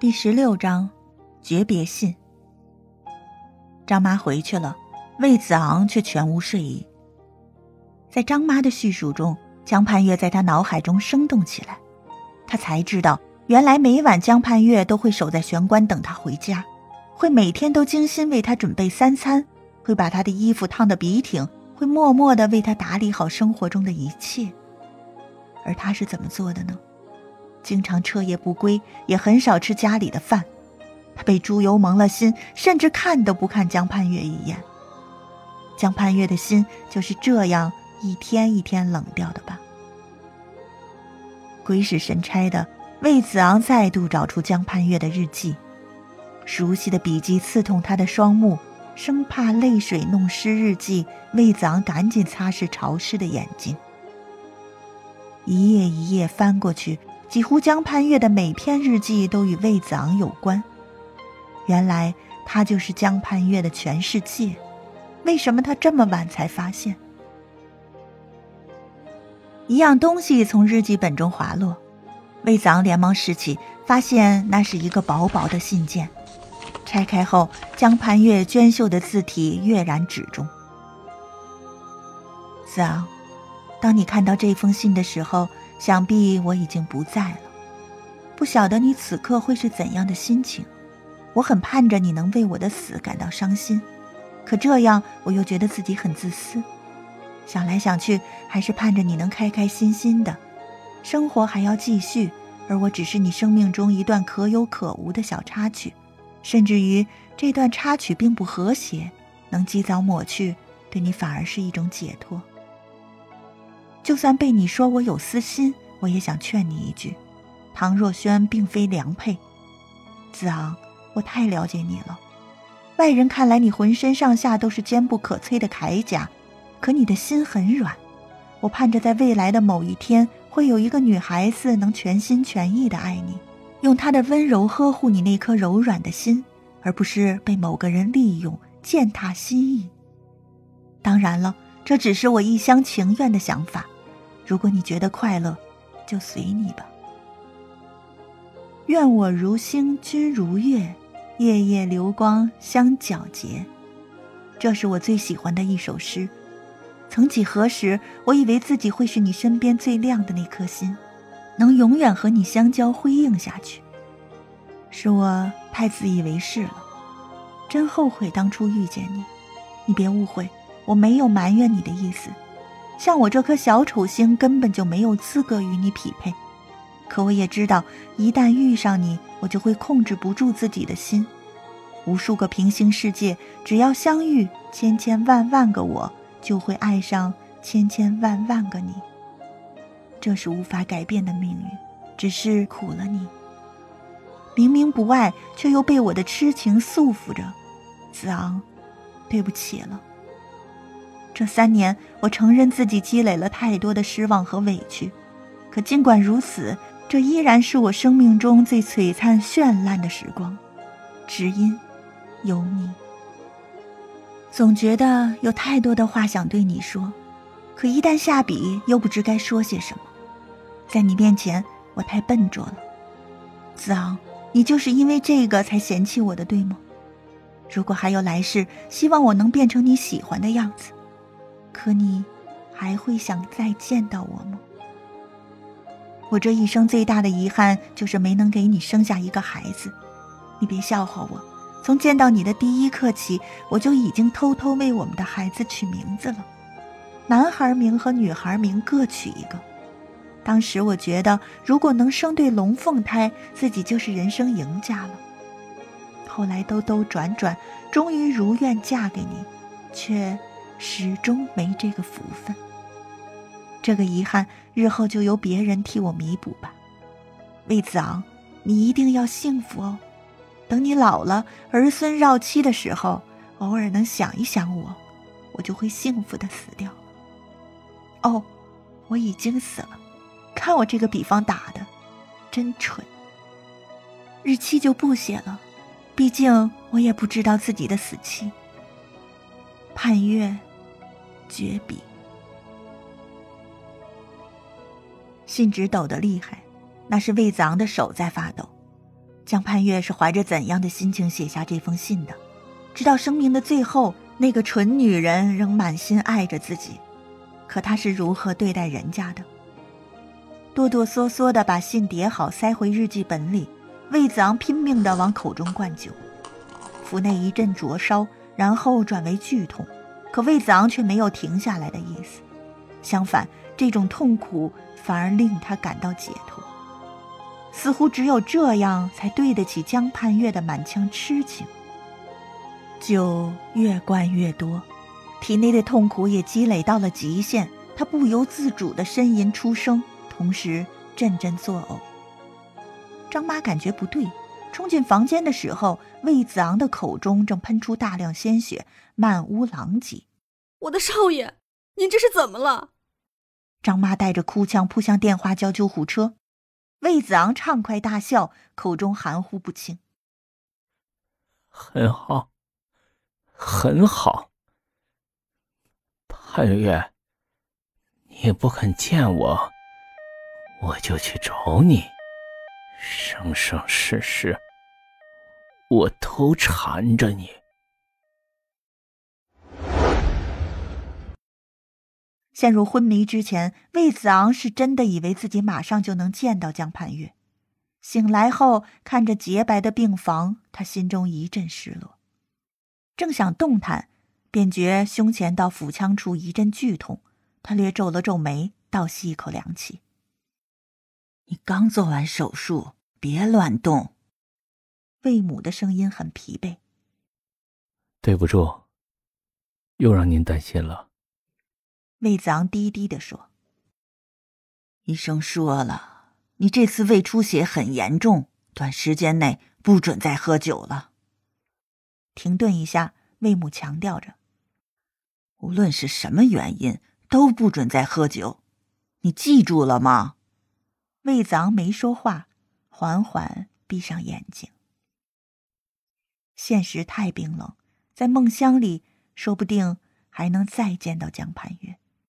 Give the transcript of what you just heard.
第十六章，诀别信。张妈回去了，魏子昂却全无睡意。在张妈的叙述中，江盼月在他脑海中生动起来。他才知道，原来每晚江盼月都会守在玄关等他回家，会每天都精心为他准备三餐，会把他的衣服烫得笔挺，会默默的为他打理好生活中的一切。而他是怎么做的呢？经常彻夜不归，也很少吃家里的饭。他被猪油蒙了心，甚至看都不看江盼月一眼。江盼月的心就是这样一天一天冷掉的吧？鬼使神差的，魏子昂再度找出江盼月的日记，熟悉的笔迹刺痛他的双目，生怕泪水弄湿日记，魏子昂赶紧擦拭潮湿的眼睛。一页一页翻过去。几乎江盼月的每篇日记都与魏子昂有关。原来他就是江盼月的全世界。为什么他这么晚才发现？一样东西从日记本中滑落，魏子昂连忙拾起，发现那是一个薄薄的信件。拆开后，江盼月娟秀的字体跃然纸中。子昂，当你看到这封信的时候。想必我已经不在了，不晓得你此刻会是怎样的心情。我很盼着你能为我的死感到伤心，可这样我又觉得自己很自私。想来想去，还是盼着你能开开心心的，生活还要继续，而我只是你生命中一段可有可无的小插曲，甚至于这段插曲并不和谐，能及早抹去，对你反而是一种解脱。就算被你说我有私心，我也想劝你一句：唐若萱并非良配。子昂，我太了解你了。外人看来你浑身上下都是坚不可摧的铠甲，可你的心很软。我盼着在未来的某一天，会有一个女孩子能全心全意的爱你，用她的温柔呵护你那颗柔软的心，而不是被某个人利用践踏心意。当然了。这只是我一厢情愿的想法，如果你觉得快乐，就随你吧。愿我如星，君如月，夜夜流光相皎洁。这是我最喜欢的一首诗。曾几何时，我以为自己会是你身边最亮的那颗心，能永远和你相交辉映下去。是我太自以为是了，真后悔当初遇见你。你别误会。我没有埋怨你的意思，像我这颗小丑星根本就没有资格与你匹配。可我也知道，一旦遇上你，我就会控制不住自己的心。无数个平行世界，只要相遇，千千万万个我就会爱上千千万万个你。这是无法改变的命运，只是苦了你。明明不爱，却又被我的痴情束缚着，子昂，对不起了。这三年，我承认自己积累了太多的失望和委屈，可尽管如此，这依然是我生命中最璀璨绚烂的时光，只因有你。总觉得有太多的话想对你说，可一旦下笔，又不知该说些什么。在你面前，我太笨拙了，子昂，你就是因为这个才嫌弃我的，对吗？如果还有来世，希望我能变成你喜欢的样子。可你还会想再见到我吗？我这一生最大的遗憾就是没能给你生下一个孩子。你别笑话我，从见到你的第一刻起，我就已经偷偷为我们的孩子取名字了，男孩名和女孩名各取一个。当时我觉得，如果能生对龙凤胎，自己就是人生赢家了。后来兜兜转转，终于如愿嫁给你，却……始终没这个福分，这个遗憾日后就由别人替我弥补吧。魏子昂，你一定要幸福哦！等你老了，儿孙绕膝的时候，偶尔能想一想我，我就会幸福的死掉。哦，我已经死了，看我这个比方打的，真蠢。日期就不写了，毕竟我也不知道自己的死期。盼月。绝笔，信纸抖得厉害，那是魏子昂的手在发抖。江盼月是怀着怎样的心情写下这封信的？直到生命的最后，那个蠢女人仍满心爱着自己，可她是如何对待人家的？哆哆嗦嗦地把信叠好，塞回日记本里。魏子昂拼命地往口中灌酒，腹内一阵灼烧，然后转为剧痛。可魏子昂却没有停下来的意思，相反，这种痛苦反而令他感到解脱。似乎只有这样，才对得起江盼月的满腔痴情。酒越灌越多，体内的痛苦也积累到了极限，他不由自主地呻吟出声，同时阵阵作呕。张妈感觉不对，冲进房间的时候，魏子昂的口中正喷出大量鲜血，满屋狼藉。我的少爷，您这是怎么了？张妈带着哭腔扑向电话叫救护车。魏子昂畅快大笑，口中含糊不清：“很好，很好。潘月，你不肯见我，我就去找你。”生生世世，我都缠着你。陷入昏迷之前，魏子昂是真的以为自己马上就能见到江盼月。醒来后，看着洁白的病房，他心中一阵失落。正想动弹，便觉胸前到腹腔处一阵剧痛。他略皱了皱眉，倒吸一口凉气。你刚做完手术，别乱动。魏母的声音很疲惫。对不住，又让您担心了。魏子昂低低的说：“医生说了，你这次胃出血很严重，短时间内不准再喝酒了。”停顿一下，魏母强调着：“无论是什么原因，都不准再喝酒，你记住了吗？”魏子昂没说话，缓缓闭上眼睛。现实太冰冷，在梦乡里，说不定还能再见到江盼月。